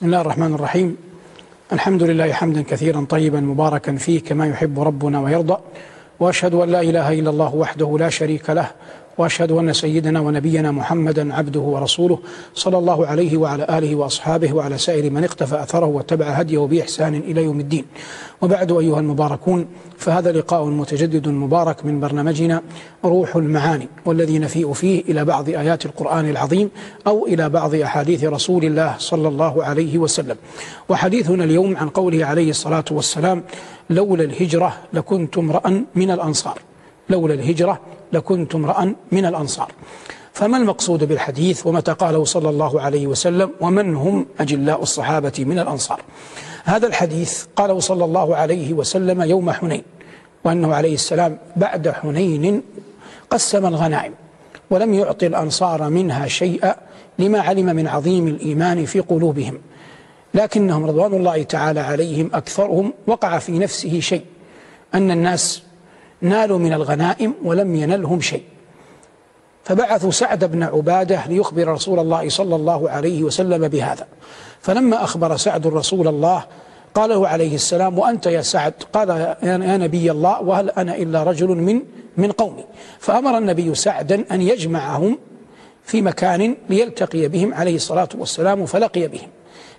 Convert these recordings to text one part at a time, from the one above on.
بسم الله الرحمن الرحيم. الحمد لله حمدا كثيرا طيبا مباركا فيه كما يحب ربنا ويرضى وأشهد أن لا إله إلا الله وحده لا شريك له وأشهد أن سيدنا ونبينا محمدا عبده ورسوله صلى الله عليه وعلى آله وأصحابه وعلى سائر من اقتفى أثره واتبع هديه بإحسان إلى يوم الدين. وبعد أيها المباركون فهذا لقاء متجدد مبارك من برنامجنا روح المعاني والذي نفيء فيه إلى بعض آيات القرآن العظيم أو إلى بعض أحاديث رسول الله صلى الله عليه وسلم. وحديثنا اليوم عن قوله عليه الصلاة والسلام: لولا الهجرة لكنت امرا من الأنصار. لولا الهجرة لكنت امرأ من الأنصار. فما المقصود بالحديث ومتى قاله صلى الله عليه وسلم ومن هم أجلاء الصحابة من الأنصار؟ هذا الحديث قاله صلى الله عليه وسلم يوم حنين وأنه عليه السلام بعد حنين قسم الغنائم ولم يعطي الأنصار منها شيئا لما علم من عظيم الإيمان في قلوبهم. لكنهم رضوان الله تعالى عليهم أكثرهم وقع في نفسه شيء أن الناس نالوا من الغنائم ولم ينلهم شيء. فبعثوا سعد بن عبادة ليخبر رسول الله صلى الله عليه وسلم بهذا. فلما أخبر سعد رسول الله قال له عليه السلام وأنت يا سعد؟ قال يا نبي الله وهل أنا إلا رجل من من قومي. فأمر النبي سعدا أن يجمعهم في مكان ليلتقي بهم عليه الصلاة والسلام فلقي بهم.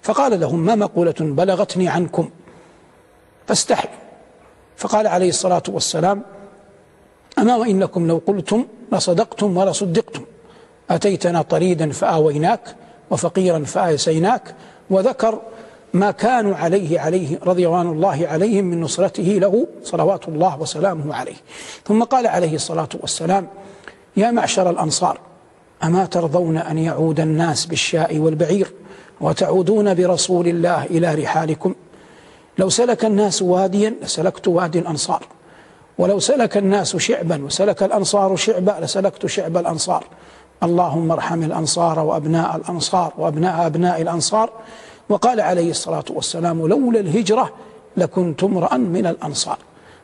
فقال لهم ما مقولة بلغتني عنكم؟ فاستحوا فقال عليه الصلاة والسلام أما وإنكم لو قلتم لصدقتم ولصدقتم أتيتنا طريدا فآويناك وفقيرا فآسيناك وذكر ما كانوا عليه عليه رضوان الله عليهم من نصرته له صلوات الله وسلامه عليه. ثم قال عليه الصلاة والسلام يا معشر الأنصار أما ترضون أن يعود الناس بالشاء والبعير وتعودون برسول الله إلى رحالكم؟ لو سلك الناس واديا لسلكت وادي الأنصار. ولو سلك الناس شعبا وسلك الأنصار شعبا لسلكت شعب الأنصار. اللهم ارحم الأنصار وأبناء الأنصار وأبناء أبناء الأنصار. وقال عليه الصلاة والسلام لولا الهجرة لكنت امرأ من الأنصار.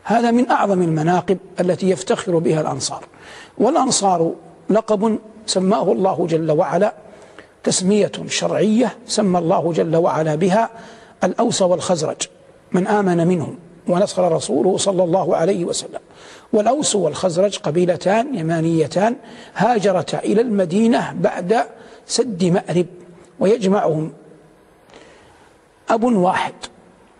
هذا من أعظم المناقب التي يفتخر بها الأنصار. والأنصار لقب سماه الله جل وعلا تسمية شرعية سمى الله جل وعلا بها الأوس والخزرج. من آمن منهم ونصر رسوله صلى الله عليه وسلم. والأوس والخزرج قبيلتان يمانيتان هاجرتا إلى المدينة بعد سد مأرب ويجمعهم أب واحد.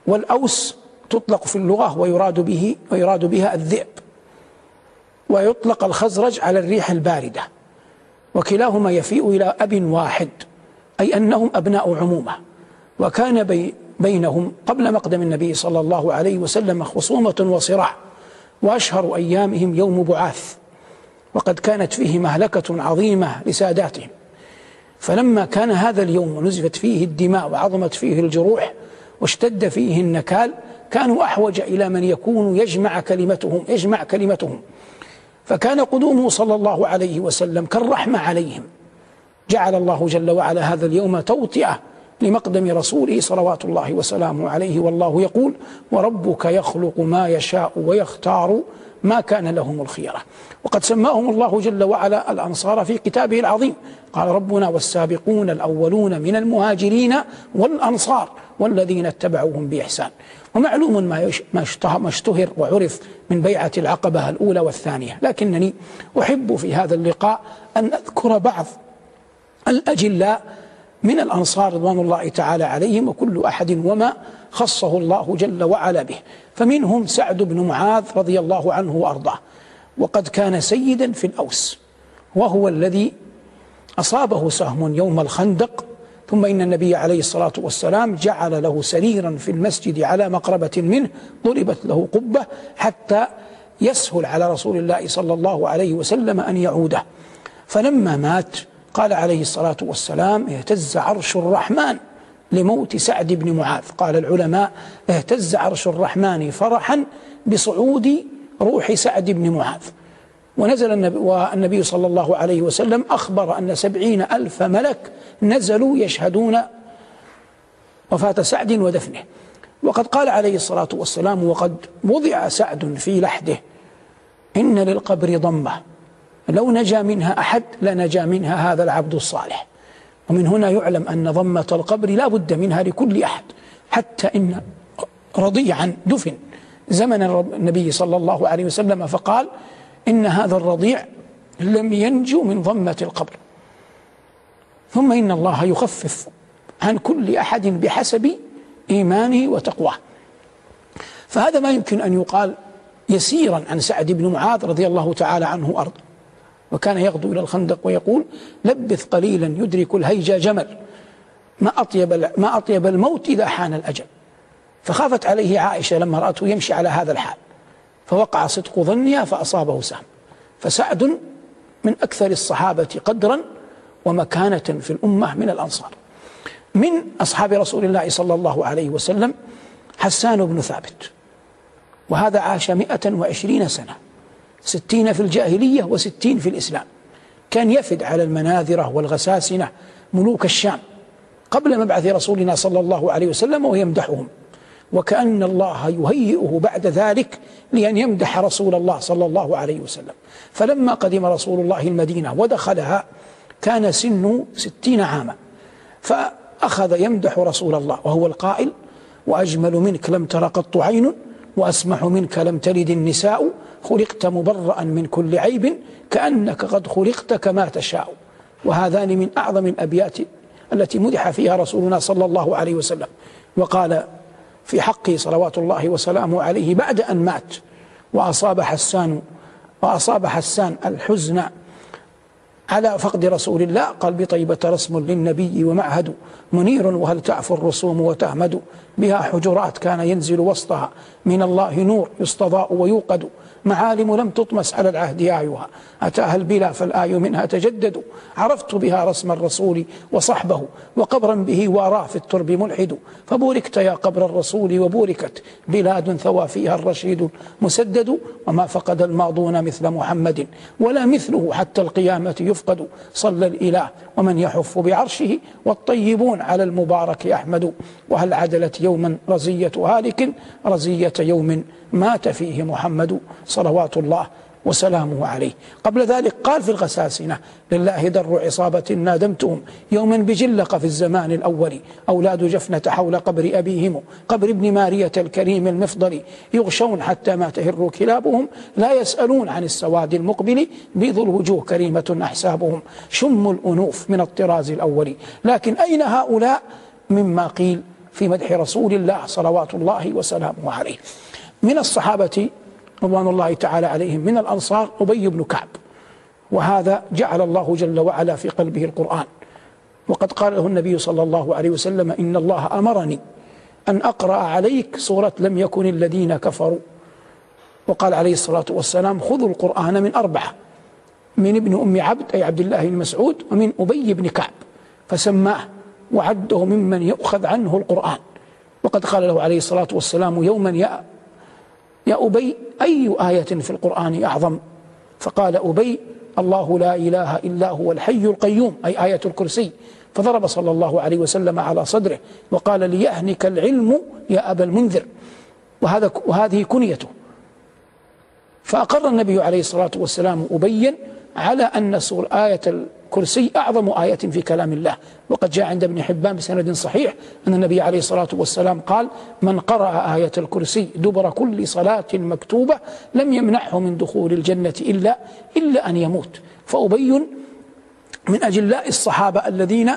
والأوس تطلق في اللغة ويراد به ويراد بها الذئب. ويطلق الخزرج على الريح الباردة. وكلاهما يفيء إلى أب واحد أي أنهم أبناء عمومة. وكان بي بينهم قبل مقدم النبي صلى الله عليه وسلم خصومة وصراع وأشهر أيامهم يوم بعاث وقد كانت فيه مهلكة عظيمة لساداتهم. فلما كان هذا اليوم ونزفت فيه الدماء وعظمت فيه الجروح واشتد فيه النكال كانوا أحوج إلى من يكون يجمع كلمتهم يجمع كلمتهم. فكان قدومه صلى الله عليه وسلم كالرحمة عليهم. جعل الله جل وعلا هذا اليوم توطئة لمقدم رسوله صلوات الله وسلامه عليه والله يقول وربك يخلق ما يشاء ويختار ما كان لهم الخيرة. وقد سماهم الله جل وعلا الأنصار في كتابه العظيم. قال ربنا والسابقون الأولون من المهاجرين والأنصار والذين اتبعوهم بإحسان. ومعلوم ما ما اشتهر وعرف من بيعة العقبة الأولى والثانية. لكنني أحب في هذا اللقاء أن أذكر بعض الأجلاء من الأنصار رضوان الله تعالى عليهم وكل أحد وما خصه الله جل وعلا به. فمنهم سعد بن معاذ رضي الله عنه وأرضاه. وقد كان سيدا في الأوس وهو الذي أصابه سهم يوم الخندق ثم إن النبي عليه الصلاة والسلام جعل له سريرا في المسجد على مقربة منه ضربت له قبة حتى يسهل على رسول الله صلى الله عليه وسلم أن يعوده. فلما مات قال عليه الصلاة والسلام اهتز عرش الرحمن لموت سعد بن معاذ. قال العلماء اهتز عرش الرحمن فرحا بصعود روح سعد بن معاذ. ونزل النبي والنبي صلى الله عليه وسلم أخبر أن سبعين ألف ملك نزلوا يشهدون وفاة سعد ودفنه. وقد قال عليه الصلاة والسلام وقد وضع سعد في لحده إن للقبر ضمة. لو نجا منها أحد لنجا منها هذا العبد الصالح. ومن هنا يعلم أن ضمة القبر لا بد منها لكل أحد حتى إن رضيعا دفن. زمن النبي صلى الله عليه وسلم فقال إن هذا الرضيع لم ينجو من ضمة القبر. ثم إن الله يخفف عن كل أحد بحسب إيمانه وتقواه. فهذا ما يمكن أن يقال يسيرا عن سعد بن معاذ رضي الله تعالى عنه أرض وكان يغدو إلى الخندق ويقول لبث قليلا يدرك الهيجا جمل ما أطيب, ما أطيب الموت إذا حان الأجل. فخافت عليه عائشة لما رأته يمشي على هذا الحال فوقع صدق ظنها فأصابه سهم. فسعد من أكثر الصحابة قدرا ومكانة في الأمة من الأنصار. من أصحاب رسول الله صلى الله عليه وسلم حسان بن ثابت وهذا عاش مئة وعشرين سنة. ستين في الجاهلية وستين في الإسلام. كان يفد على المناذرة والغساسنة ملوك الشام قبل مبعث رسولنا صلى الله عليه وسلم ويمدحهم وكأن الله يهيئه بعد ذلك لأن يمدح رسول الله صلى الله عليه وسلم. فلما قدم رسول الله المدينة ودخلها كان سنه ستين عاما. فأخذ يمدح رسول الله وهو القائل وأجمل منك لم تر قط عين وأسمح منك لم تلد النساء خلقت مبرأ من كل عيب كأنك قد خلقت كما تشاء. وهذان من أعظم الأبيات التي مدح فيها رسولنا صلى الله عليه وسلم. وقال في حقه صلوات الله وسلامه عليه بعد أن مات وأصاب حسان وأصاب حسان الحزن على فقد رسول الله قال بطيبة رسم للنبي ومعهد منير وهل تعفو الرسوم وتهمد بها حجرات كان ينزل وسطها؟ من الله نور يستضاء ويوقد معالم لم تطمس على العهد آيها أتاها البلا فالآي منها تجدد. عرفت بها رسم الرسول وصحبه وقبرا به واراه في الترب ملحد. فبوركت يا قبر الرسول وبوركت بلاد ثوى فيها الرشيد مسدد وما فقد الماضون مثل محمد ولا مثله حتى القيامة يفقد. صلى الإله ومن يحف بعرشه والطيبون على المبارك أحمد. وهل عدلت يوما رزية هالك رزية يوم مات فيه محمد صلوات الله وسلامه عليه. قبل ذلك قال في الغساسنة لله در عصابة نادمتهم يوما بجلق في الزمان الأول أولاد جفنة حول قبر أبيهم قبر ابن مارية الكريم المفضل يغشون حتى ما تهر كلابهم لا يسألون عن السواد المقبل بيض الوجوه كريمة أحسابهم شم الأنوف من الطراز الأول. لكن أين هؤلاء؟ مما قيل في مدح رسول الله صلوات الله وسلامه عليه. من الصحابة رضوان الله تعالى عليهم من الأنصار أبي بن كعب. وهذا جعل الله جل وعلا في قلبه القرآن. وقد قال له النبي صلى الله عليه وسلم إن الله أمرني أن أقرأ عليك سورة لم يكن الذين كفروا. وقال عليه الصلاة والسلام خذوا القرآن من أربعة من ابن أم عبد أي عبد الله بن مسعود ومن أبي بن كعب. فسماه وعده ممن يؤخذ عنه القرآن. وقد قال له عليه الصلاة والسلام يوما يا يا أبي أي آية في القرآن أعظم؟ فقال أبي الله لا إله إلا هو الحي القيوم أي آية الكرسي. فضرب صلى الله عليه وسلم على صدره وقال ليهنك العلم يا أبا المنذر. وهذا وهذه كنيته. فأقر النبي عليه الصلاة والسلام أبين على أن سور آية الكرسي أعظم آية في كلام الله. وقد جاء عند ابن حبان بسند صحيح أن النبي عليه الصلاة والسلام قال من قرأ آية الكرسي دبر كل صلاة مكتوبة لم يمنعه من دخول الجنة إلا إلا أن يموت. فأبين من أجلاء الصحابة الذين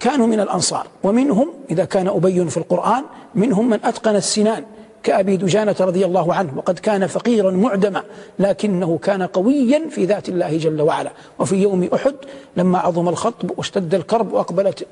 كانوا من الأنصار ومنهم إذا كان أبي في القرآن منهم من أتقن السنان. كأبي دجانة رضي الله عنه وقد كان فقيرا معدما لكنه كان قويا في ذات الله جل وعلا. وفي يوم أحد لما عظم الخطب واشتد الكرب وأقبلت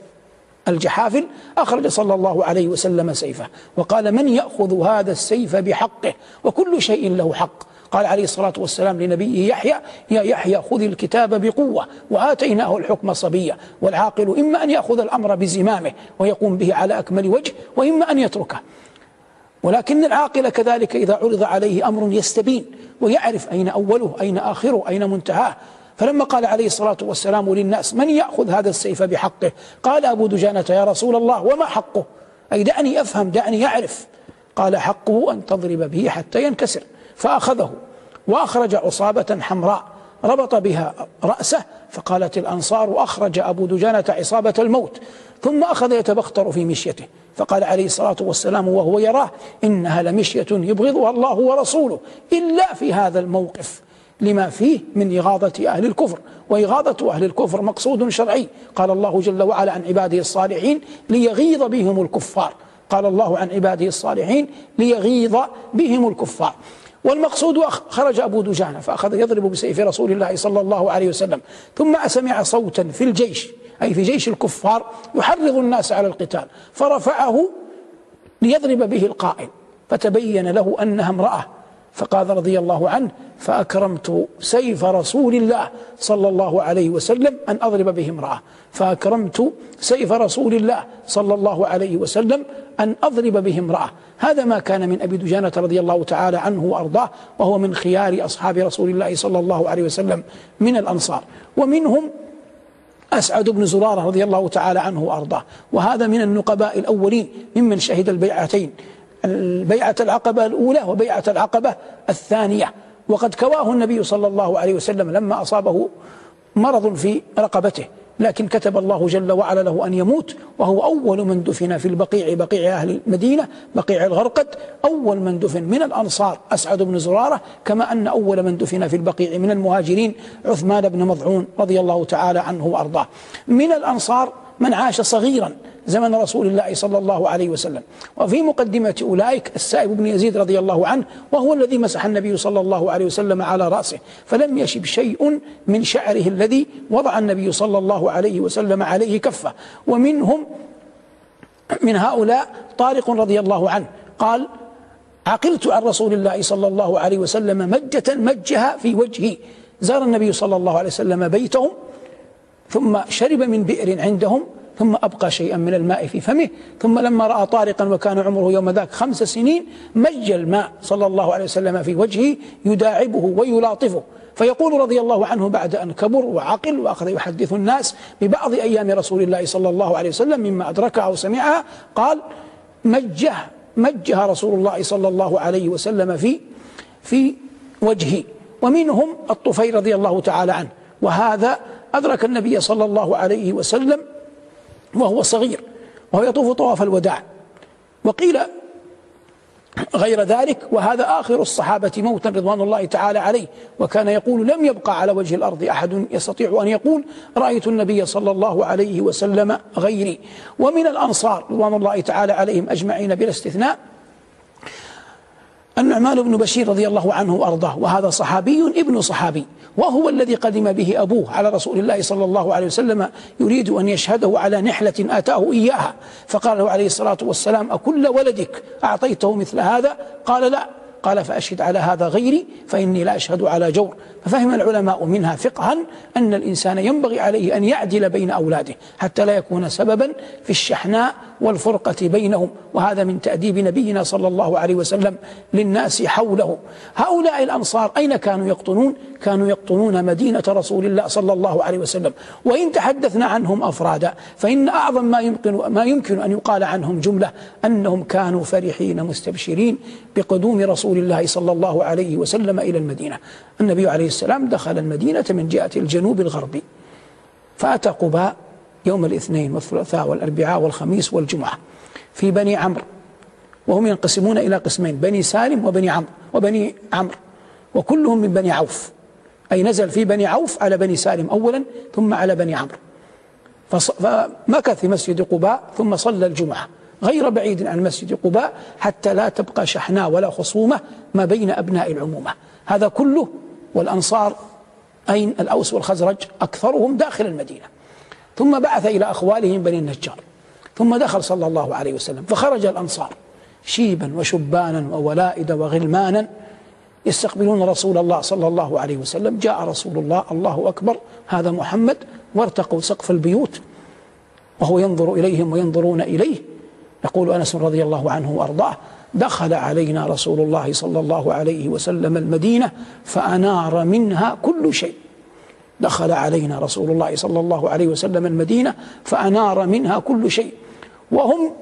الجحافل أخرج صلى الله عليه وسلم سيفه وقال من يأخذ هذا السيف بحقه؟ وكل شيء له حق. قال عليه الصلاة والسلام لنبيه يحيى يا يحيى خذ الكتاب بقوة وآتيناه الحكم صبيا والعاقل إما أن يأخذ الأمر بزمامه ويقوم به على أكمل وجه وإما أن يتركه. ولكن العاقل كذلك إذا عرض عليه أمر يستبين ويعرف أين أوله أين آخره أين منتهاه. فلما قال عليه الصلاة والسلام للناس من يأخذ هذا السيف بحقه؟ قال أبو دجانة يا رسول الله وما حقه؟ أي دعني أفهم دعني أعرف. قال حقه أن تضرب به حتى ينكسر. فأخذه وأخرج عصابة حمراء ربط بها رأسه فقالت الأنصار أخرج أبو دجانة عصابة الموت. ثم أخذ يتبختر في مشيته. فقال عليه الصلاة والسلام وهو يراه إنها لمشية يبغضها الله ورسوله إلا في هذا الموقف. لما فيه من إغاظة أهل الكفر وإغاظة أهل الكفر مقصود شرعي. قال الله جل وعلا عن عباده الصالحين ليغيظ بهم الكفار. قال الله عن عباده الصالحين ليغيظ بهم الكفار. والمقصود خرج أبو دجانة فأخذ يضرب بسيف رسول الله صلى الله عليه وسلم ثم سمع صوتا في الجيش أي في جيش الكفار يحرض الناس على القتال فرفعه ليضرب به القائل فتبين له أنها امرأة. فقال رضي الله عنه فأكرمت سيف رسول الله صلى الله عليه وسلم أن أضرب به امرأة. فأكرمت سيف رسول الله صلى الله عليه وسلم أن أضرب به امرأة. هذا ما كان من أبي دجانة رضي الله تعالى عنه وأرضاه وهو من خيار أصحاب رسول الله صلى الله عليه وسلم من الأنصار. ومنهم أسعد بن زرارة رضي الله تعالى عنه وأرضاه. وهذا من النقباء الأولين ممن شهد البيعتين. البيعة العقبة الأولى وبيعة العقبة الثانية. وقد كواه النبي صلى الله عليه وسلم لما أصابه مرض في رقبته لكن كتب الله جل وعلا له أن يموت وهو أول من دفن في البقيع بقيع أهل المدينة بقيع الغرقد أول من دفن من الأنصار أسعد بن زرارة كما أن أول من دفن في البقيع من المهاجرين عثمان بن مضعون رضي الله تعالى عنه وأرضاه. من الأنصار من عاش صغيرا زمن رسول الله صلى الله عليه وسلم. وفي مقدمة أولئك السائب بن يزيد رضي الله عنه وهو الذي مسح النبي صلى الله عليه وسلم على رأسه فلم يشب شيء من شعره الذي وضع النبي صلى الله عليه وسلم عليه كفه. ومنهم من هؤلاء طارق رضي الله عنه. قال عقلت عن رسول الله صلى الله عليه وسلم مجة مجها في وجهي. زار النبي صلى الله عليه وسلم بيتهم ثم شرب من بئر عندهم ثم أبقى شيئا من الماء في فمه. ثم لما رأى طارقا وكان عمره يوم ذاك خمس سنين مج الماء صلى الله عليه وسلم في وجهه يداعبه ويلاطفه. فيقول رضي الله عنه بعد أن كبر وعقل وأخذ يحدث الناس ببعض أيام رسول الله صلى الله عليه وسلم مما أدركها أو سمعها قال مجه مجها رسول الله صلى الله عليه وسلم في في وجهي. ومنهم الطفيل رضي الله تعالى عنه. وهذا أدرك النبي صلى الله عليه وسلم وهو صغير وهو يطوف طواف الوداع. وقيل غير ذلك وهذا آخر الصحابة موتا رضوان الله تعالى عليه. وكان يقول لم يبقى على وجه الأرض أحد يستطيع أن يقول رأيت النبي صلى الله عليه وسلم غيري. ومن الأنصار رضوان الله تعالى عليهم أجمعين بلا استثناء النعمان بن بشير رضي الله عنه وأرضاه وهذا صحابي ابن صحابي وهو الذي قدم به أبوه على رسول الله صلى الله عليه وسلم يريد أن يشهده على نحلة آتاه إياها. فقال له عليه الصلاة والسلام أكل ولدك أعطيته مثل هذا؟ قال لا. قال فأشهد على هذا غيري فإني لا أشهد على جور. ففهم العلماء منها فقها أن الإنسان ينبغي عليه أن يعدل بين أولاده حتى لا يكون سببا في الشحناء والفرقة بينهم وهذا من تأديب نبينا صلى الله عليه وسلم للناس حوله. هؤلاء الأنصار أين كانوا يقطنون؟ كانوا يقطنون مدينة رسول الله صلى الله عليه وسلم. وإن تحدثنا عنهم أفرادا فإن أعظم ما يمكن ما يمكن أن يقال عنهم جملة أنهم كانوا فرحين مستبشرين بقدوم رسول الله صلى الله عليه وسلم إلى المدينة. النبي عليه السلام دخل المدينة من جهة الجنوب الغربي فأتى قباء يوم الاثنين والثلاثاء والأربعاء والخميس والجمعة في بني عمرو. وهم ينقسمون إلى قسمين بني سالم وبني عمرو وبني عمرو. وكلهم من بني عوف. أي نزل في بني عوف على بني سالم أولا ثم على بني عمرو. فمكث في مسجد قباء ثم صلى الجمعة. غير بعيد عن مسجد قباء حتى لا تبقى شحناء ولا خصومة ما بين أبناء العمومة. هذا كله والأنصار أين الأوس والخزرج أكثرهم داخل المدينة. ثم بعث إلى أخوالهم بني النجار. ثم دخل صلى الله عليه وسلم. فخرج الأنصار شيبا وشبانا وولائد وغلمانا يستقبلون رسول الله صلى الله عليه وسلم. جاء رسول الله الله أكبر هذا محمد وارتقوا سقف البيوت وهو ينظر إليهم وينظرون إليه. يقول أنس رضي الله عنه وأرضاه دخل علينا رسول الله صلى الله عليه وسلم المدينة فأنار منها كل شيء. دخل علينا رسول الله صلى الله عليه وسلم المدينة فأنار منها كل شيء. وهم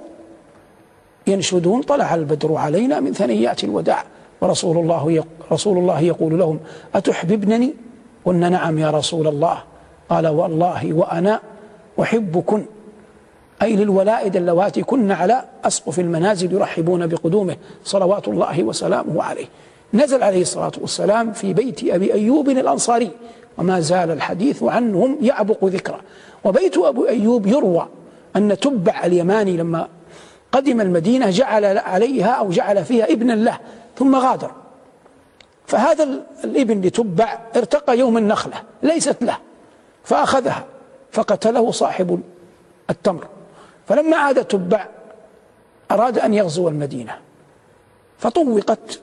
ينشدون طلع البدر علينا من ثنيات الوداع. ورسول الله رسول الله يقول لهم أتحببنني؟ قلنا نعم يا رسول الله. قال والله وأنا أحبكن. أي للولائد اللواتي كن على أسقف المنازل يرحبون بقدومه صلوات الله وسلامه عليه. نزل عليه الصلاة والسلام في بيت أبي أيوب الأنصاري. وما زال الحديث عنهم يعبق ذكره. وبيت أبو أيوب يروى أن تبع اليماني لما قدم المدينة جعل عليها أو جعل فيها ابنا له ثم غادر. فهذا الابن لتبع ارتقى يوم النخلة ليست له فأخذها فقتله صاحب التمر. فلما عاد تبع أراد أن يغزو المدينة فطوقت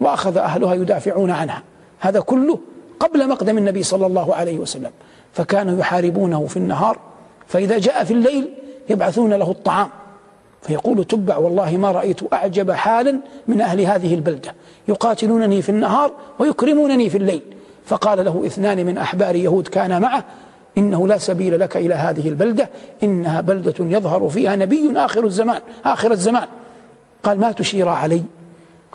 وأخذ أهلها يدافعون عنها. هذا كله قبل مقدم النبي صلى الله عليه وسلم فكانوا يحاربونه في النهار فإذا جاء في الليل يبعثون له الطعام فيقول تبع والله ما رأيت أعجب حالا من أهل هذه البلدة يقاتلونني في النهار ويكرمونني في الليل فقال له اثنان من أحبار يهود كان معه إنه لا سبيل لك إلى هذه البلدة إنها بلدة يظهر فيها نبي آخر الزمان آخر الزمان. قال ما تشير علي؟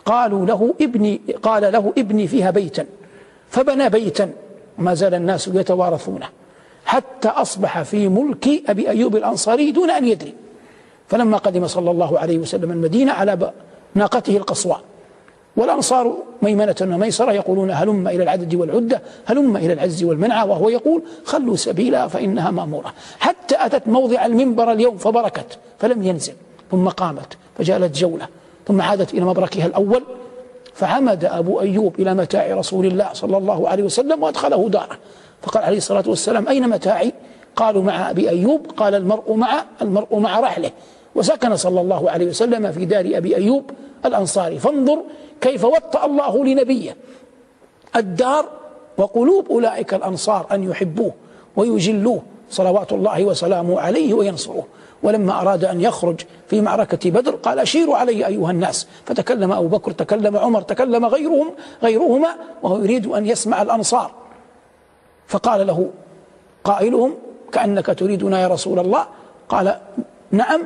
قالوا له ابني قال له ابني فيها بيتا. فبنى بيتا وما زال الناس يتوارثونه حتى أصبح في ملك أبي أيوب الأنصاري دون أن يدري. فلما قدم صلى الله عليه وسلم المدينة على ناقته القصوى. والأنصار ميمنة وميسرة يقولون هلم إلى العدد والعدة هلم إلى العز والمنعة وهو يقول خلوا سبيلها فإنها مأمورة. حتى أتت موضع المنبر اليوم فبركت فلم ينزل ثم قامت فجالت جولة ثم عادت إلى مبركها الأول فعمد أبو أيوب إلى متاع رسول الله صلى الله عليه وسلم وأدخله داره فقال عليه الصلاة والسلام أين متاعي؟ قالوا مع أبي أيوب. قال المرء مع المرء مع رحله. وسكن صلى الله عليه وسلم في دار أبي أيوب الأنصاري. فانظر كيف وطأ الله لنبيه. الدار وقلوب أولئك الأنصار أن يحبوه ويجلوه. صلوات الله وسلامه عليه وينصروه. ولما أراد أن يخرج في معركة بدر قال أشيروا علي أيها الناس. فتكلم أبو بكر تكلم عمر تكلم غيرهم غيرهما وهو يريد أن يسمع الأنصار. فقال له قائلهم كأنك تريدنا يا رسول الله. قال نعم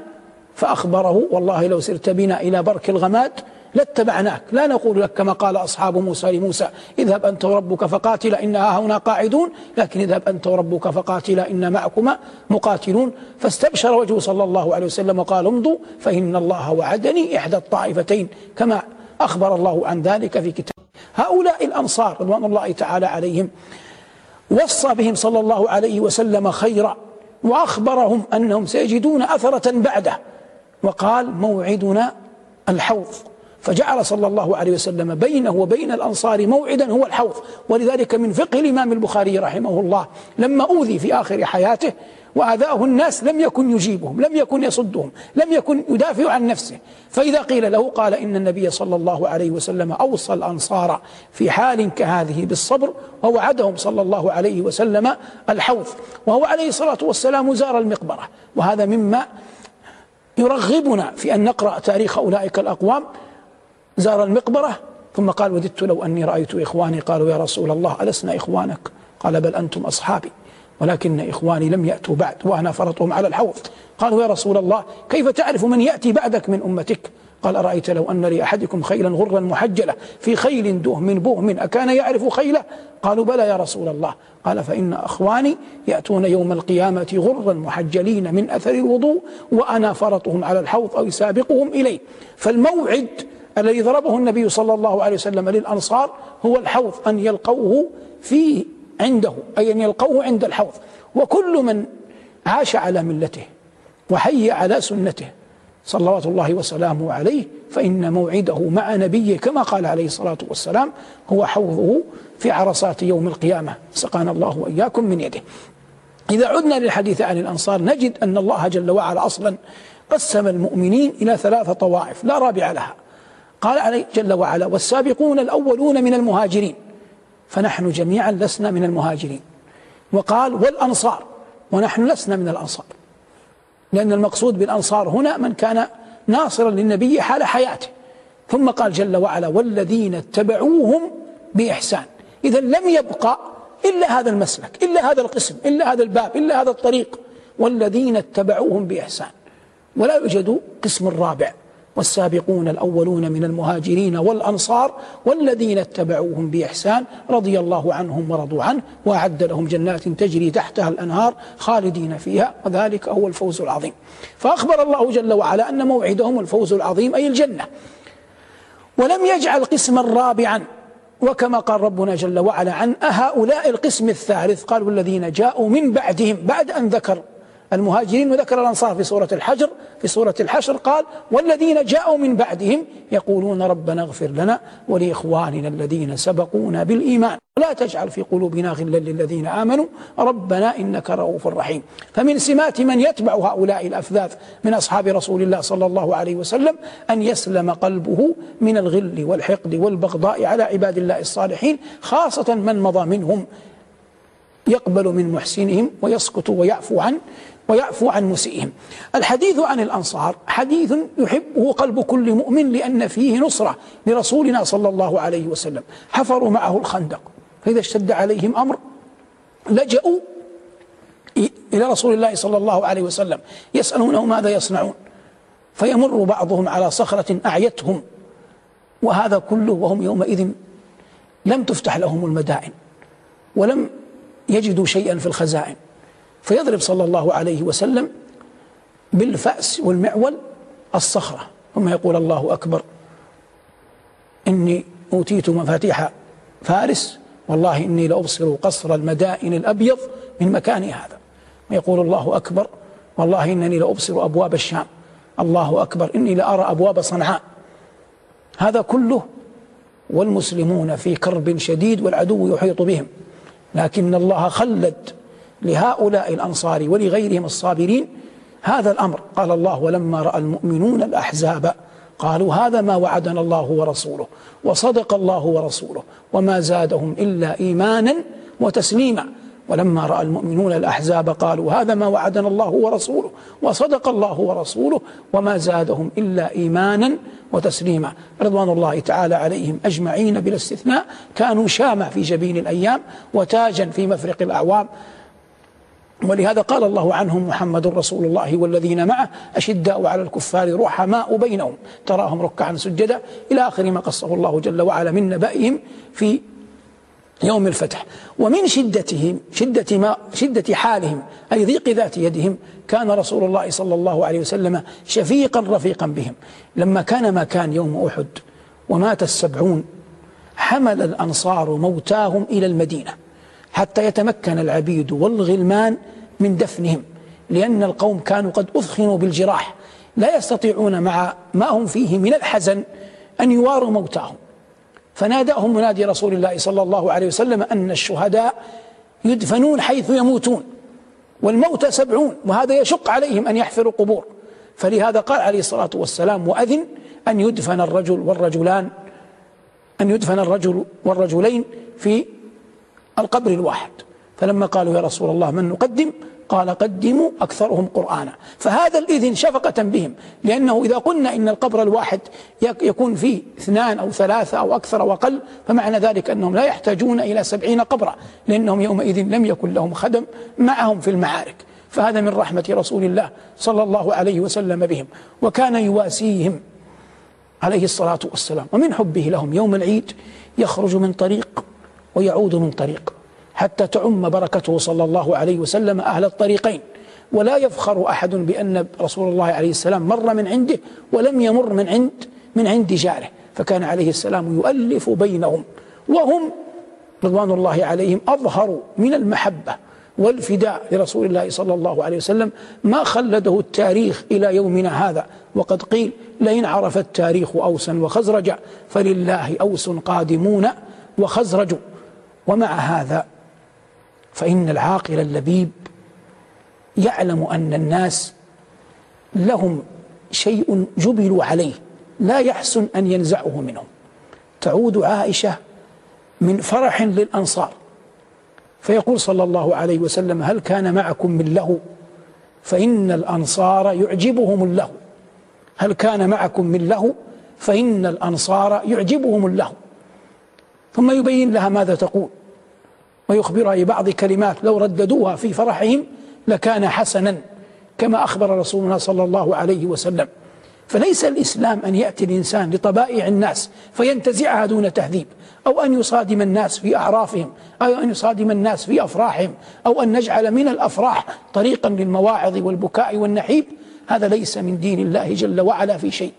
فأخبره والله لو سرت بنا إلى برك الغماد لاتبعناك. لا نقول لك كما قال أصحاب موسى لموسى اذهب أنت وربك فقاتلا إنها هنا قاعدون. لكن اذهب أنت وربك فقاتلا إن معكما مقاتلون. فاستبشر وجهه صلى الله عليه وسلم وقال امضوا فإن الله وعدني إحدى الطائفتين. كما أخبر الله عن ذلك في كتاب هؤلاء الأنصار رضوان الله تعالى عليهم. وصى بهم صلى الله عليه وسلم خيرا وأخبرهم أنهم سيجدون أثرة بعده وقال موعدنا الحوض. فجعل صلى الله عليه وسلم بينه وبين الأنصار موعدا هو الحوض. ولذلك من فقه الإمام البخاري رحمه الله لما أوذي في آخر حياته وآذاه الناس لم يكن يجيبهم لم يكن يصدهم لم يكن يدافع عن نفسه. فإذا قيل له قال إن النبي صلى الله عليه وسلم أوصى الأنصار في حال كهذه بالصبر ووعدهم صلى الله عليه وسلم الحوض. وهو عليه الصلاة والسلام زار المقبرة. وهذا مما يرغبنا في أن نقرأ تاريخ أولئك الأقوام. زار المقبرة ثم قال وددت لو أني رأيت إخواني قالوا يا رسول الله ألسنا إخوانك؟ قال بل أنتم أصحابي ولكن إخواني لم يأتوا بعد وأنا فرطهم على الحوض. قالوا يا رسول الله كيف تعرف من يأتي بعدك من أمتك؟ قال أرأيت لو أن لأحدكم خيلا غرا محجلة في خيل دهم بهم أكان يعرف خيله؟ قالوا بلى يا رسول الله. قال فإن أخواني يأتون يوم القيامة غرا محجلين من أثر الوضوء وأنا فرطهم على الحوض أو سابقهم إليه فالموعد الذي ضربه النبي صلى الله عليه وسلم للأنصار هو الحوض أن يلقوه فيه عنده أي أن يلقوه عند الحوض. وكل من عاش على ملته وحي على سنته صلوات الله وسلامه عليه فإن موعده مع نبيه كما قال عليه الصلاة والسلام هو حوضه في عرصات يوم القيامة. سقانا الله وإياكم من يده. إذا عدنا للحديث عن الأنصار نجد أن الله جل وعلا أصلا قسم المؤمنين إلى ثلاث طوائف لا رابع لها. قال عليه جل وعلا والسابقون الأولون من المهاجرين. فنحن جميعا لسنا من المهاجرين. وقال والأنصار. ونحن لسنا من الأنصار. لأن المقصود بالأنصار هنا من كان ناصرا للنبي حال حياته. ثم قال جل وعلا والذين اتبعوهم بإحسان. إذا لم يبقى إلا هذا المسلك إلا هذا القسم إلا هذا الباب إلا هذا الطريق. والذين اتبعوهم بإحسان. ولا يوجد قسم الرابع والسابقون الأولون من المهاجرين والأنصار والذين اتبعوهم بإحسان رضي الله عنهم ورضوا عنه وأعد لهم جنات تجري تحتها الأنهار خالدين فيها وذلك هو الفوز العظيم. فأخبر الله جل وعلا أن موعدهم الفوز العظيم أي الجنة. ولم يجعل قسما رابعا وكما قال ربنا جل وعلا عن هؤلاء القسم الثالث قالوا الذين جاءوا من بعدهم بعد أن ذكر المهاجرين وذكر الأنصار في سورة الحجر في سورة الحشر قال والذين جاءوا من بعدهم يقولون ربنا اغفر لنا ولإخواننا الذين سبقونا بالإيمان. لا تجعل في قلوبنا غلا للذين آمنوا. ربنا إنك رؤوف رحيم. فمن سمات من يتبع هؤلاء الأفذاذ من أصحاب رسول الله صلى الله عليه وسلم أن يسلم قلبه من الغل والحقد والبغضاء على عباد الله الصالحين خاصة من مضى منهم يقبل من محسنهم ويسكت ويعفو عن ويعفو عن مسيئهم. الحديث عن الأنصار حديث يحبه قلب كل مؤمن لأن فيه نصرة لرسولنا صلى الله عليه وسلم. حفروا معه الخندق. فإذا اشتد عليهم أمر لجأوا إلى رسول الله صلى الله عليه وسلم. يسألونه ماذا يصنعون. فيمر بعضهم على صخرة أعيتهم. وهذا كله وهم يومئذ لم تفتح لهم المدائن. ولم يجدوا شيئا في الخزائن. فيضرب صلى الله عليه وسلم بالفأس والمعول الصخرة. ثم يقول الله أكبر إني أوتيت مفاتيح فارس والله إني لأبصر قصر المدائن الأبيض من مكان هذا. ويقول الله أكبر والله إنني لأبصر أبواب الشام. الله أكبر إني لأرى أبواب صنعاء. هذا كله والمسلمون في كرب شديد والعدو يحيط بهم. لكن الله خلد لهؤلاء الأنصار ولغيرهم الصابرين هذا الأمر. قال الله ولما رأى المؤمنون الأحزاب قالوا هذا ما وعدنا الله ورسوله وصدق الله ورسوله وما زادهم إلا إيمانا وتسليما. ولما رأى المؤمنون الأحزاب قالوا هذا ما وعدنا الله ورسوله وصدق الله ورسوله وما زادهم إلا إيمانا وتسليما. رضوان الله تعالى عليهم أجمعين بلا استثناء كانوا شامة في جبين الأيام وتاجا في مفرق الأعوام. ولهذا قال الله عنهم محمد رسول الله والذين معه أشداء على الكفار رحماء بينهم. تراهم ركعا سجدا إلى آخر ما قصه الله جل وعلا من نبأهم في يوم الفتح. ومن شدتهم شدة ما شدة حالهم أي ضيق ذات يدهم كان رسول الله صلى الله عليه وسلم شفيقا رفيقا بهم. لما كان ما كان يوم أحد ومات السبعون حمل الأنصار موتاهم إلى المدينة. حتى يتمكن العبيد والغلمان من دفنهم لأن القوم كانوا قد أثخنوا بالجراح. لا يستطيعون مع ما هم فيه من الحزن أن يواروا موتاهم. فناداهم منادي رسول الله صلى الله عليه وسلم أن الشهداء يدفنون حيث يموتون والموت سبعون وهذا يشق عليهم أن يحفروا قبور. فلهذا قال عليه الصلاة والسلام وأذن أن يدفن الرجل والرجلان أن يدفن الرجل والرجلين في القبر الواحد. فلما قالوا يا رسول الله من نقدم؟ قال قدموا أكثرهم قرآنا. فهذا الإذن شفقة بهم لأنه إذا قلنا إن القبر الواحد يكون فيه اثنان أو ثلاثة أو أكثر وأقل فمعنى ذلك أنهم لا يحتاجون إلى سبعين قبرا لأنهم يومئذ لم يكن لهم خدم معهم في المعارك. فهذا من رحمة رسول الله صلى الله عليه وسلم بهم. وكان يواسيهم عليه الصلاة والسلام ومن حبه لهم يوم العيد يخرج من طريق ويعود من طريق حتى تعم بركته صلى الله عليه وسلم أهل الطريقين. ولا يفخر أحد بأن رسول الله عليه السلام مر من عنده ولم يمر من عند من عند جاره. فكان عليه السلام يؤلف بينهم. وهم رضوان الله عليهم أظهروا من المحبة والفداء لرسول الله صلى الله عليه وسلم. ما خلده التاريخ إلى يومنا هذا. وقد قيل لئن عرف التاريخ أوسا وخزرج فلله أوس قادمون وخزرج. ومع هذا فإن العاقل اللبيب يعلم أن الناس لهم شيء جبلوا عليه لا يحسن أن ينزعه منهم. تعود عائشة من فرح للأنصار فيقول صلى الله عليه وسلم هل كان معكم من له؟ فإن الأنصار يعجبهم الله هل كان معكم من له؟ فإن الأنصار يعجبهم الله ثم يبين لها ماذا تقول. ويخبرها ببعض كلمات لو رددوها في فرحهم لكان حسنا كما أخبر رسولنا صلى الله عليه وسلم. فليس الإسلام أن يأتي الإنسان لطبائع الناس فينتزعها دون تهذيب أو أن يصادم الناس في أعرافهم أو أن يصادم الناس في أفراحهم أو أن نجعل من الأفراح طريقا للمواعظ والبكاء والنحيب. هذا ليس من دين الله جل وعلا في شيء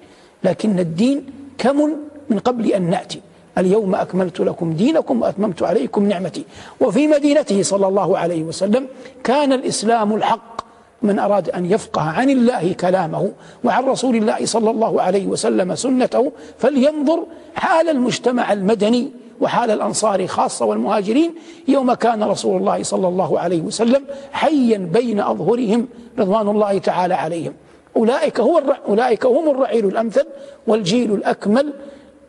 لكن الدين كمل من قبل أن نأتي. اليوم أكملت لكم دينكم وأتممت عليكم نعمتي. وفي مدينته صلى الله عليه وسلم كان الإسلام الحق من أراد أن يفقه عن الله كلامه وعن رسول الله صلى الله عليه وسلم سنته فلينظر حال المجتمع المدني وحال الأنصار خاصة والمهاجرين يوم كان رسول الله صلى الله عليه وسلم حيا بين أظهرهم رضوان الله تعالى عليهم. أولئك, هو أولئك هم الرعيل الأمثل والجيل الأكمل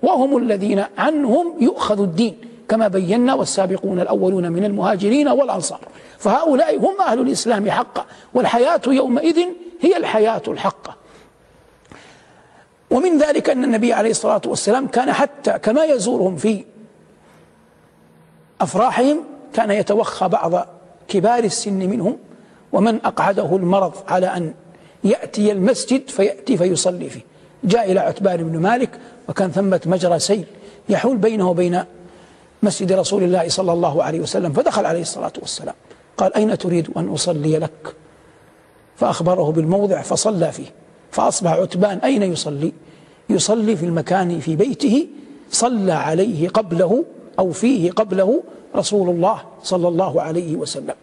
وهم الذين عنهم يؤخذ الدين كما بينا والسابقون الأولون من المهاجرين والأنصار. فهؤلاء هم أهل الإسلام حقا والحياة يومئذ هي الحياة الحقة. ومن ذلك أن النبي عليه الصلاة والسلام كان حتى كما يزورهم في أفراحهم كان يتوخى بعض كبار السن منهم ومن أقعده المرض على أن يأتي المسجد فيأتي فيصلي فيه. جاء إلى عتبان بن مالك وكان ثمة مجرى سيل يحول بينه وبين مسجد رسول الله صلى الله عليه وسلم فدخل عليه الصلاة والسلام. قال أين تريد أن أصلي لك؟ فأخبره بالموضع فصلى فيه. فأصبح عتبان أين يصلي؟ يصلي في المكان في بيته صلى عليه قبله أو فيه قبله رسول الله صلى الله عليه وسلم.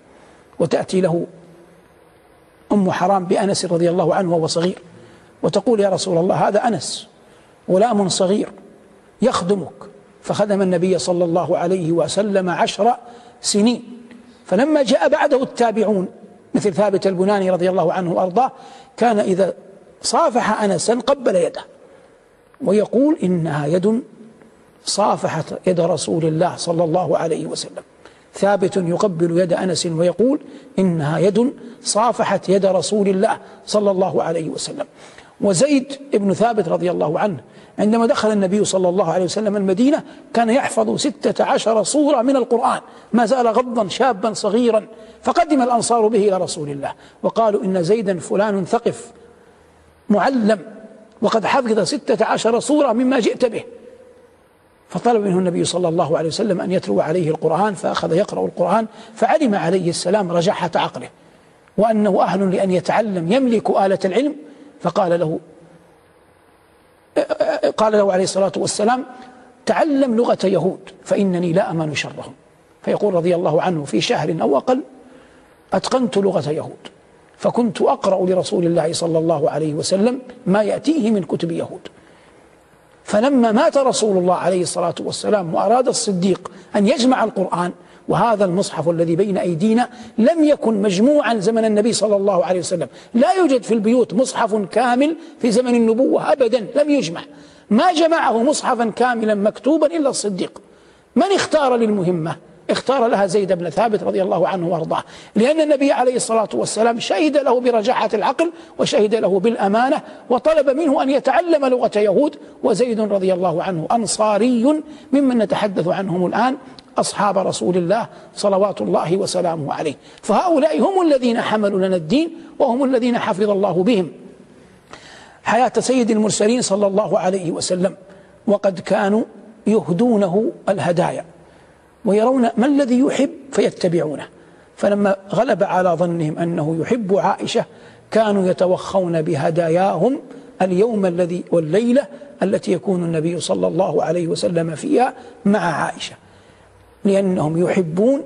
وتأتي له أم حرام بأنس رضي الله عنه وهو صغير. وتقول يا رسول الله هذا أنس غلام صغير يخدمك. فخدم النبي صلى الله عليه وسلم عشر سنين. فلما جاء بعده التابعون مثل ثابت البناني رضي الله عنه وأرضاه كان إذا صافح أنسا قبل يده. ويقول إنها يد صافحت يد رسول الله صلى الله عليه وسلم. ثابت يقبل يد أنس ويقول إنها يد صافحت يد رسول الله صلى الله عليه وسلم. وزيد بن ثابت رضي الله عنه عندما دخل النبي صلى الله عليه وسلم المدينة كان يحفظ ستة عشر صورة من القرآن ما زال غضا شابا صغيرا فقدم الأنصار به إلى رسول الله وقالوا إن زيدا فلان ثقف معلم وقد حفظ ستة عشر صورة مما جئت به. فطلب منه النبي صلى الله عليه وسلم أن يتلو عليه القرآن فأخذ يقرأ القرآن فعلم عليه السلام رجحة عقله وأنه أهل لأن يتعلم يملك آلة العلم فقال له قال له عليه الصلاة والسلام تعلم لغة يهود فإنني لا أمان شرهم. فيقول رضي الله عنه في شهر أو أقل أتقنت لغة يهود فكنت أقرأ لرسول الله صلى الله عليه وسلم ما يأتيه من كتب يهود. فلما مات رسول الله عليه الصلاة والسلام وأراد الصديق أن يجمع القرآن وهذا المصحف الذي بين أيدينا لم يكن مجموعا زمن النبي صلى الله عليه وسلم. لا يوجد في البيوت مصحف كامل في زمن النبوة أبدا لم يجمع. ما جمعه مصحفا كاملا مكتوبا إلا الصديق. من اختار للمهمة؟ اختار لها زيد بن ثابت رضي الله عنه وأرضاه. لأن النبي عليه الصلاة والسلام شهد له برجاحة العقل وشهد له بالأمانة وطلب منه أن يتعلم لغة يهود. وزيد رضي الله عنه أنصاري ممن نتحدث عنهم الآن. أصحاب رسول الله صلوات الله وسلامه عليه. فهؤلاء هم الذين حملوا لنا الدين وهم الذين حفظ الله بهم. حياة سيد المرسلين صلى الله عليه وسلم وقد كانوا يهدونه الهدايا ويرون ما الذي يحب فيتبعونه. فلما غلب على ظنهم أنه يحب عائشة كانوا يتوخون بهداياهم اليوم الذي والليلة التي يكون النبي صلى الله عليه وسلم فيها مع عائشة. لأنهم يحبون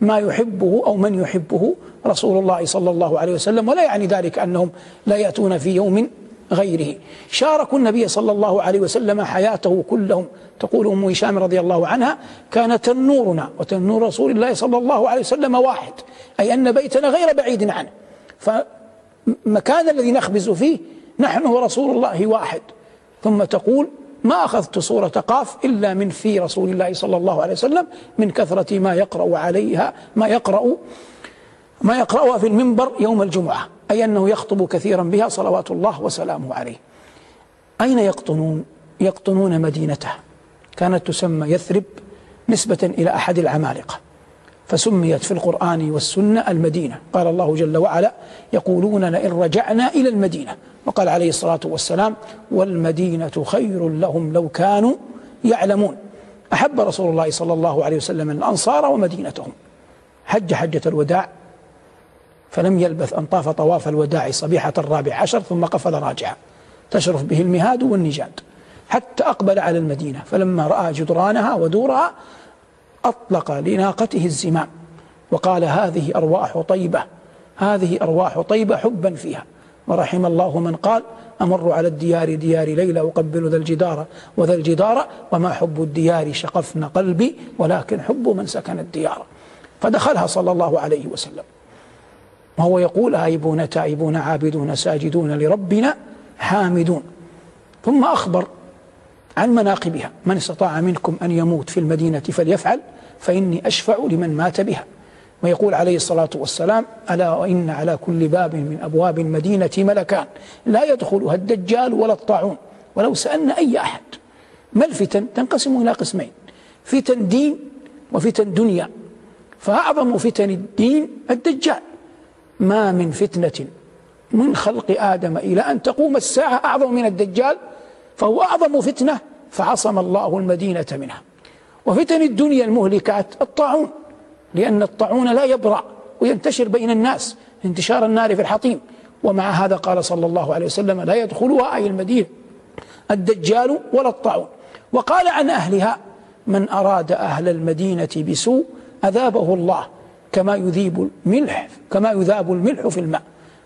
ما يحبه أو من يحبه رسول الله صلى الله عليه وسلم ولا يعني ذلك أنهم لا يأتون في يوم غيره. شاركوا النبي صلى الله عليه وسلم حياته كلهم. تقول أم هشام رضي الله عنها كان تنورنا وتنور رسول الله صلى الله عليه وسلم واحد. أي أن بيتنا غير بعيد عنه. فمكان الذي نخبز فيه نحن ورسول الله واحد. ثم تقول ما أخذت صورة قاف إلا من في رسول الله صلى الله عليه وسلم من كثرة ما يقرأ عليها ما يقرأ ما يقرأها في المنبر يوم الجمعة أي أنه يخطب كثيرا بها صلوات الله وسلامه عليه. أين يقطنون؟ يقطنون مدينته كانت تسمى يثرب نسبة إلى أحد العمالقة. فسميت في القرآن والسنة المدينة. قال الله جل وعلا يقولون لئن رجعنا إلى المدينة. وقال عليه الصلاة والسلام والمدينة خير لهم لو كانوا يعلمون. أحب رسول الله صلى الله عليه وسلم الأنصار ومدينتهم. حج حجة الوداع فلم يلبث أن طاف طواف الوداع صبيحة الرابع عشر ثم قفل راجعا. تشرف به المهاد والنجاد. حتى أقبل على المدينة فلما رأى جدرانها ودورها أطلق لناقته الزمام. وقال هذه أرواح طيبة هذه أرواح طيبة حبا فيها. ورحم الله من قال أمر على الديار ديار ليلى أقبل ذا الجدار وذا الجدار وما حب الديار شقفن قلبي ولكن حب من سكن الديار. فدخلها صلى الله عليه وسلم. وهو يقول آيبون تائبون عابدون ساجدون لربنا حامدون. ثم أخبر عن مناقبها من استطاع منكم أن يموت في المدينة فليفعل فإني أشفع لمن مات بها. ويقول عليه الصلاة والسلام ألا وإن على كل باب من أبواب المدينة ملكان لا يدخلها الدجال ولا الطاعون ولو سألنا أي أحد. ما الفتن؟ تنقسم إلى قسمين فتن دين وفتن دنيا. فأعظم فتن الدين الدجال. ما من فتنة من خلق آدم إلى أن تقوم الساعة أعظم من الدجال فهو أعظم فتنة فعصم الله المدينة منها. وفتن الدنيا المهلكات الطاعون. لأن الطاعون لا يبرأ وينتشر بين الناس انتشار النار في الحطيم. ومع هذا قال صلى الله عليه وسلم لا يدخلها أي المدينة الدجال ولا الطاعون. وقال عن أهلها من أراد أهل المدينة بسوء أذابه الله كما يذيب الملح كما يذاب الملح في الماء.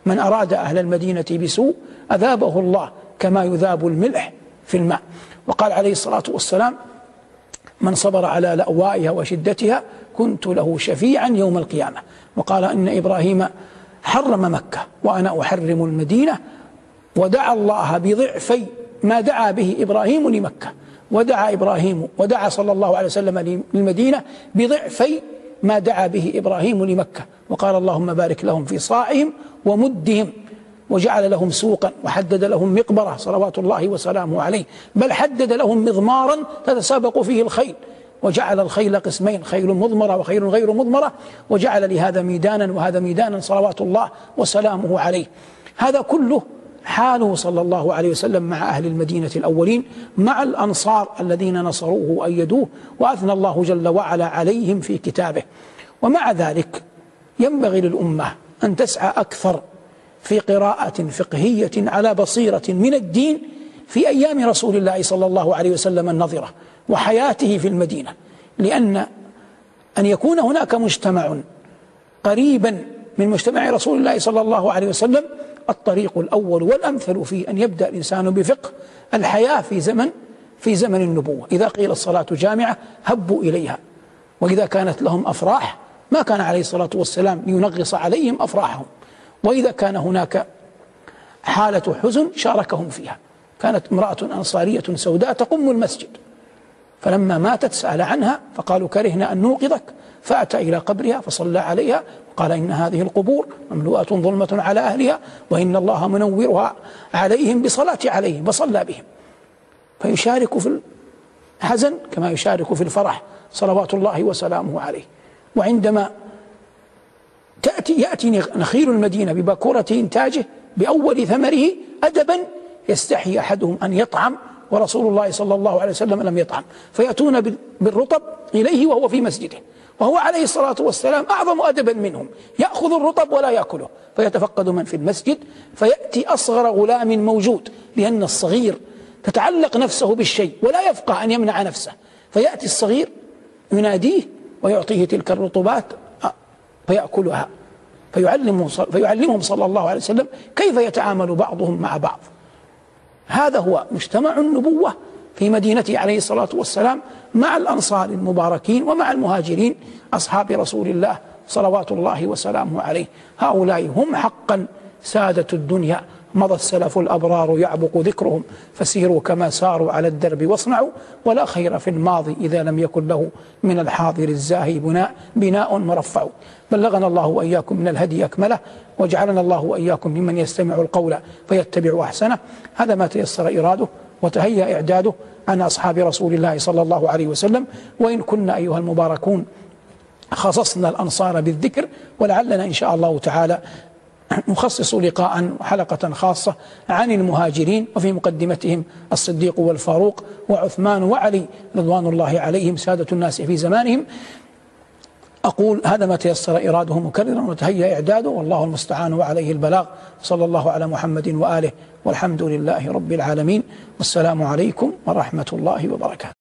من أراد أهل المدينة بسوء أذابه الله كما يذاب الملح في الماء. وقال عليه الصلاة والسلام من صبر على لأوائها وشدتها كنت له شفيعا يوم القيامة. وقال إن إبراهيم حرم مكة وأنا أحرم المدينة ودعا الله بضعفي ما دعا به إبراهيم لمكة. ودعا إبراهيم ودعا صلى الله عليه وسلم للمدينة بضعفي ما دعا به إبراهيم لمكة. وقال اللهم بارك لهم في صاعهم ومدهم وجعل لهم سوقا وحدد لهم مقبرة صلوات الله وسلامه عليه. بل حدد لهم مضمارا تتسابق فيه الخيل. وجعل الخيل قسمين خيل مضمرة وخيل غير مضمرة. وجعل لهذا ميدانا وهذا ميدانا صلوات الله وسلامه عليه. هذا كله حاله صلى الله عليه وسلم مع أهل المدينة الأولين مع الأنصار الذين نصروه وأيدوه وأثنى الله جل وعلا عليهم في كتابه. ومع ذلك ينبغي للأمة أن تسعى أكثر في قراءة فقهية على بصيرة من الدين في أيام رسول الله صلى الله عليه وسلم النظرة وحياته في المدينة لأن أن يكون هناك مجتمع قريبا من مجتمع رسول الله صلى الله عليه وسلم الطريق الأول والأمثل فيه أن يبدأ الإنسان بفقه الحياة في زمن في زمن النبوة. إذا قيل الصلاة جامعة هبوا إليها. وإذا كانت لهم أفراح ما كان عليه الصلاة والسلام لينغص عليهم أفراحهم. وإذا كان هناك حالة حزن شاركهم فيها. كانت امرأة أنصارية سوداء تقم المسجد. فلما ماتت سأل عنها فقالوا كرهنا أن نوقظك فأتى إلى قبرها فصلى عليها وقال إن هذه القبور مملوءة ظلمة على أهلها وإن الله منورها عليهم بصلاة عليهم وصلى بهم. فيشارك في الحزن كما يشارك في الفرح صلوات الله وسلامه عليه. وعندما تأتي يأتي نخيل المدينة بباكورة إنتاجه بأول ثمره أدبا يستحي أحدهم أن يطعم ورسول الله صلى الله عليه وسلم لم يطعم. فيأتون بالرطب إليه وهو في مسجده. وهو عليه الصلاة والسلام أعظم أدبا منهم. يأخذ الرطب ولا يأكله. فيتفقد من في المسجد. فيأتي أصغر غلام موجود لأن الصغير تتعلق نفسه بالشيء ولا يفقه أن يمنع نفسه. فيأتي الصغير يناديه ويعطيه تلك الرطوبات فيأكلها. فيعلمهم فيعلمهم صلى الله عليه وسلم كيف يتعامل بعضهم مع بعض. هذا هو مجتمع النبوة في مدينته عليه الصلاة والسلام مع الأنصار المباركين ومع المهاجرين أصحاب رسول الله صلوات الله وسلامه عليه. هؤلاء هم حقا سادة الدنيا. مضى السلف الأبرار يعبق ذكرهم فسيروا كما ساروا على الدرب واصنعوا ولا خير في الماضي إذا لم يكن له من الحاضر الزاهي بناء بناء مرفع بلغنا الله وإياكم من الهدي أكمله وجعلنا الله وإياكم ممن يستمع القول فيتبع أحسنه. هذا ما تيسر إراده وتهيأ إعداده عن أصحاب رسول الله صلى الله عليه وسلم. وإن كنا أيها المباركون خصصنا الأنصار بالذكر ولعلنا إن شاء الله تعالى نخصص لقاء وحلقة خاصة عن المهاجرين وفي مقدمتهم الصديق والفاروق وعثمان وعلي رضوان الله عليهم سادة الناس في زمانهم. أقول هذا ما تيسر إراده مكررا وتهيأ إعداده والله المستعان وعليه البلاغ. صلى الله على محمد وآله والحمد لله رب العالمين. والسلام عليكم ورحمة الله وبركاته.